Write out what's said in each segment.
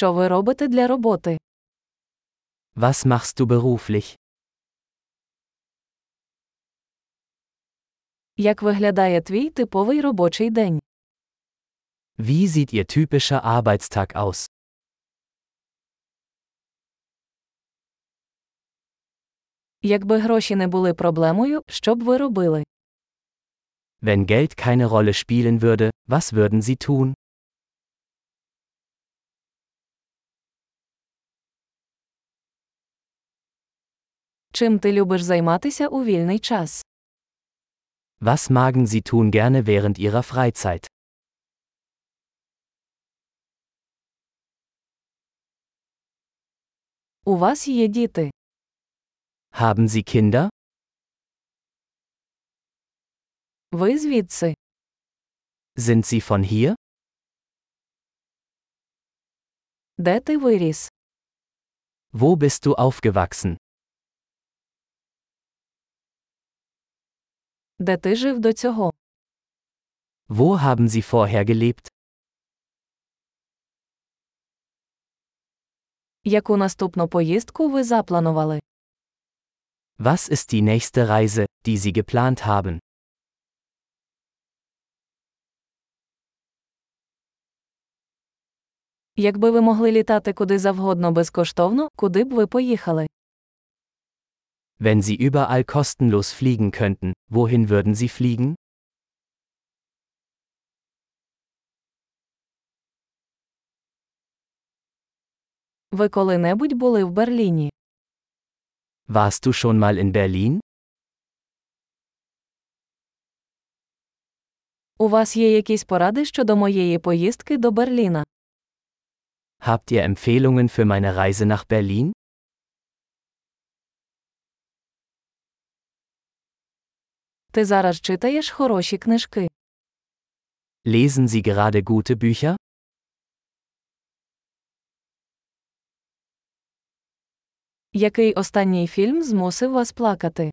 Що ви робите для роботи? Was machst du beruflich? Як виглядає твій типовий робочий день? Wie sieht Ihr typischer Arbeitstag aus? Якби гроші не були проблемою, що б ви робили? Wenn Geld keine Rolle spielen würde, was würden Sie tun? Чим ти любиш займатися у вільний час? Was magen Sie tun gerne während Ihrer Freizeit? У вас є діти. Haben Sie Kinder? Ви звідси. Sind Sie von hier? Де ти виріс? Wo bist du aufgewachsen? Де ти жив до цього? Wo haben Sie vorher gelebt? Яку наступну поїздку ви запланували? Was ist die nächste Reise, die Sie geplant haben? Якби ви могли літати куди завгодно безкоштовно, куди б ви поїхали? Wenn Sie überall kostenlos fliegen könnten, wohin würden Sie fliegen? Ви коли-небудь були в Берліні? Warst du schon mal in Berlin? У вас є якісь поради щодо моєї поїздки до Берліна? Habt ihr Empfehlungen für meine Reise nach Berlin? Ти зараз читаєш хороші книжки. Lesen Sie gerade gute Bücher? Який останній фільм змусив вас плакати?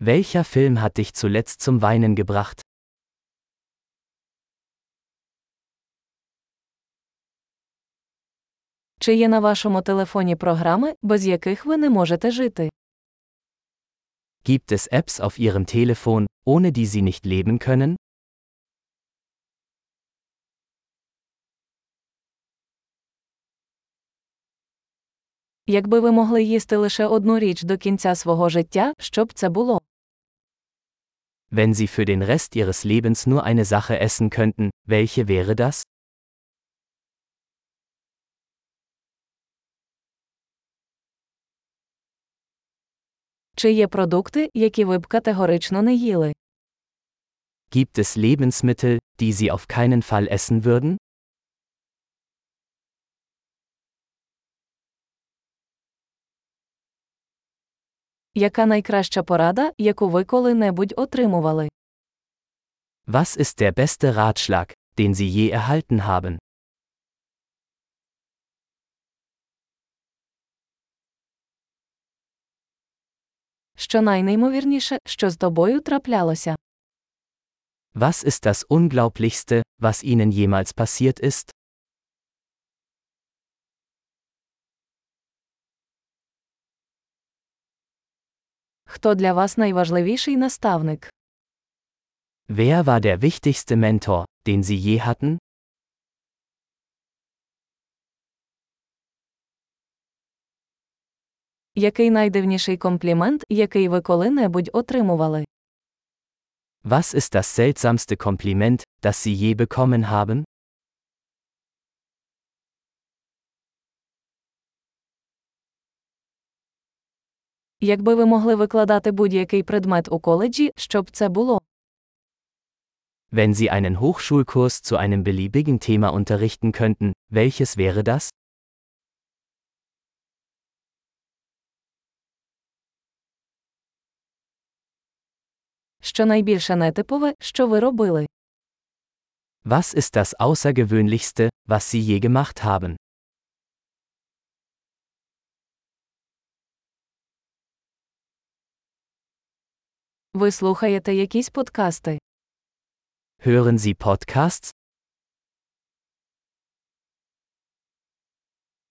Welcher Film hat dich zuletzt zum Weinen gebracht? Чи є на вашому телефоні програми, без яких ви не можете жити? Gibt es Apps auf Ihrem Telefon, ohne die Sie nicht leben können? Якби ви могли їсти лише одну річ до кінця свого життя, що б це було? Wenn Sie für den Rest Ihres Lebens nur eine Sache essen könnten, welche wäre das? Чи є продукти, які ви б категорично не їли? Gibt es Lebensmittel, die Sie auf keinen Fall essen würden? Яка найкраща порада, яку ви коли-небудь отримували? Was ist der beste Ratschlag, den Sie je erhalten haben? Що найнеймовірніше, що з тобою траплялося? Was ist das Unglaublichste, was Ihnen jemals passiert ist? Хто для вас найважливіший наставник? Wer war der wichtigste Mentor, den Sie je hatten? Який найдивніший комплімент, який ви коли-небудь отримували? Was ist das seltsamste Kompliment, das Sie je bekommen haben? Якби ви могли викладати будь-який предмет у коледжі, що б це було? Wenn Sie einen Hochschulkurs zu einem beliebigen Thema unterrichten könnten, welches wäre das? Що найбільше нетипове, що ви робили? Was ist das Außergewöhnlichste, was Sie je gemacht haben? Ви слухаєте якісь подкасти? Hören Sie Podcasts?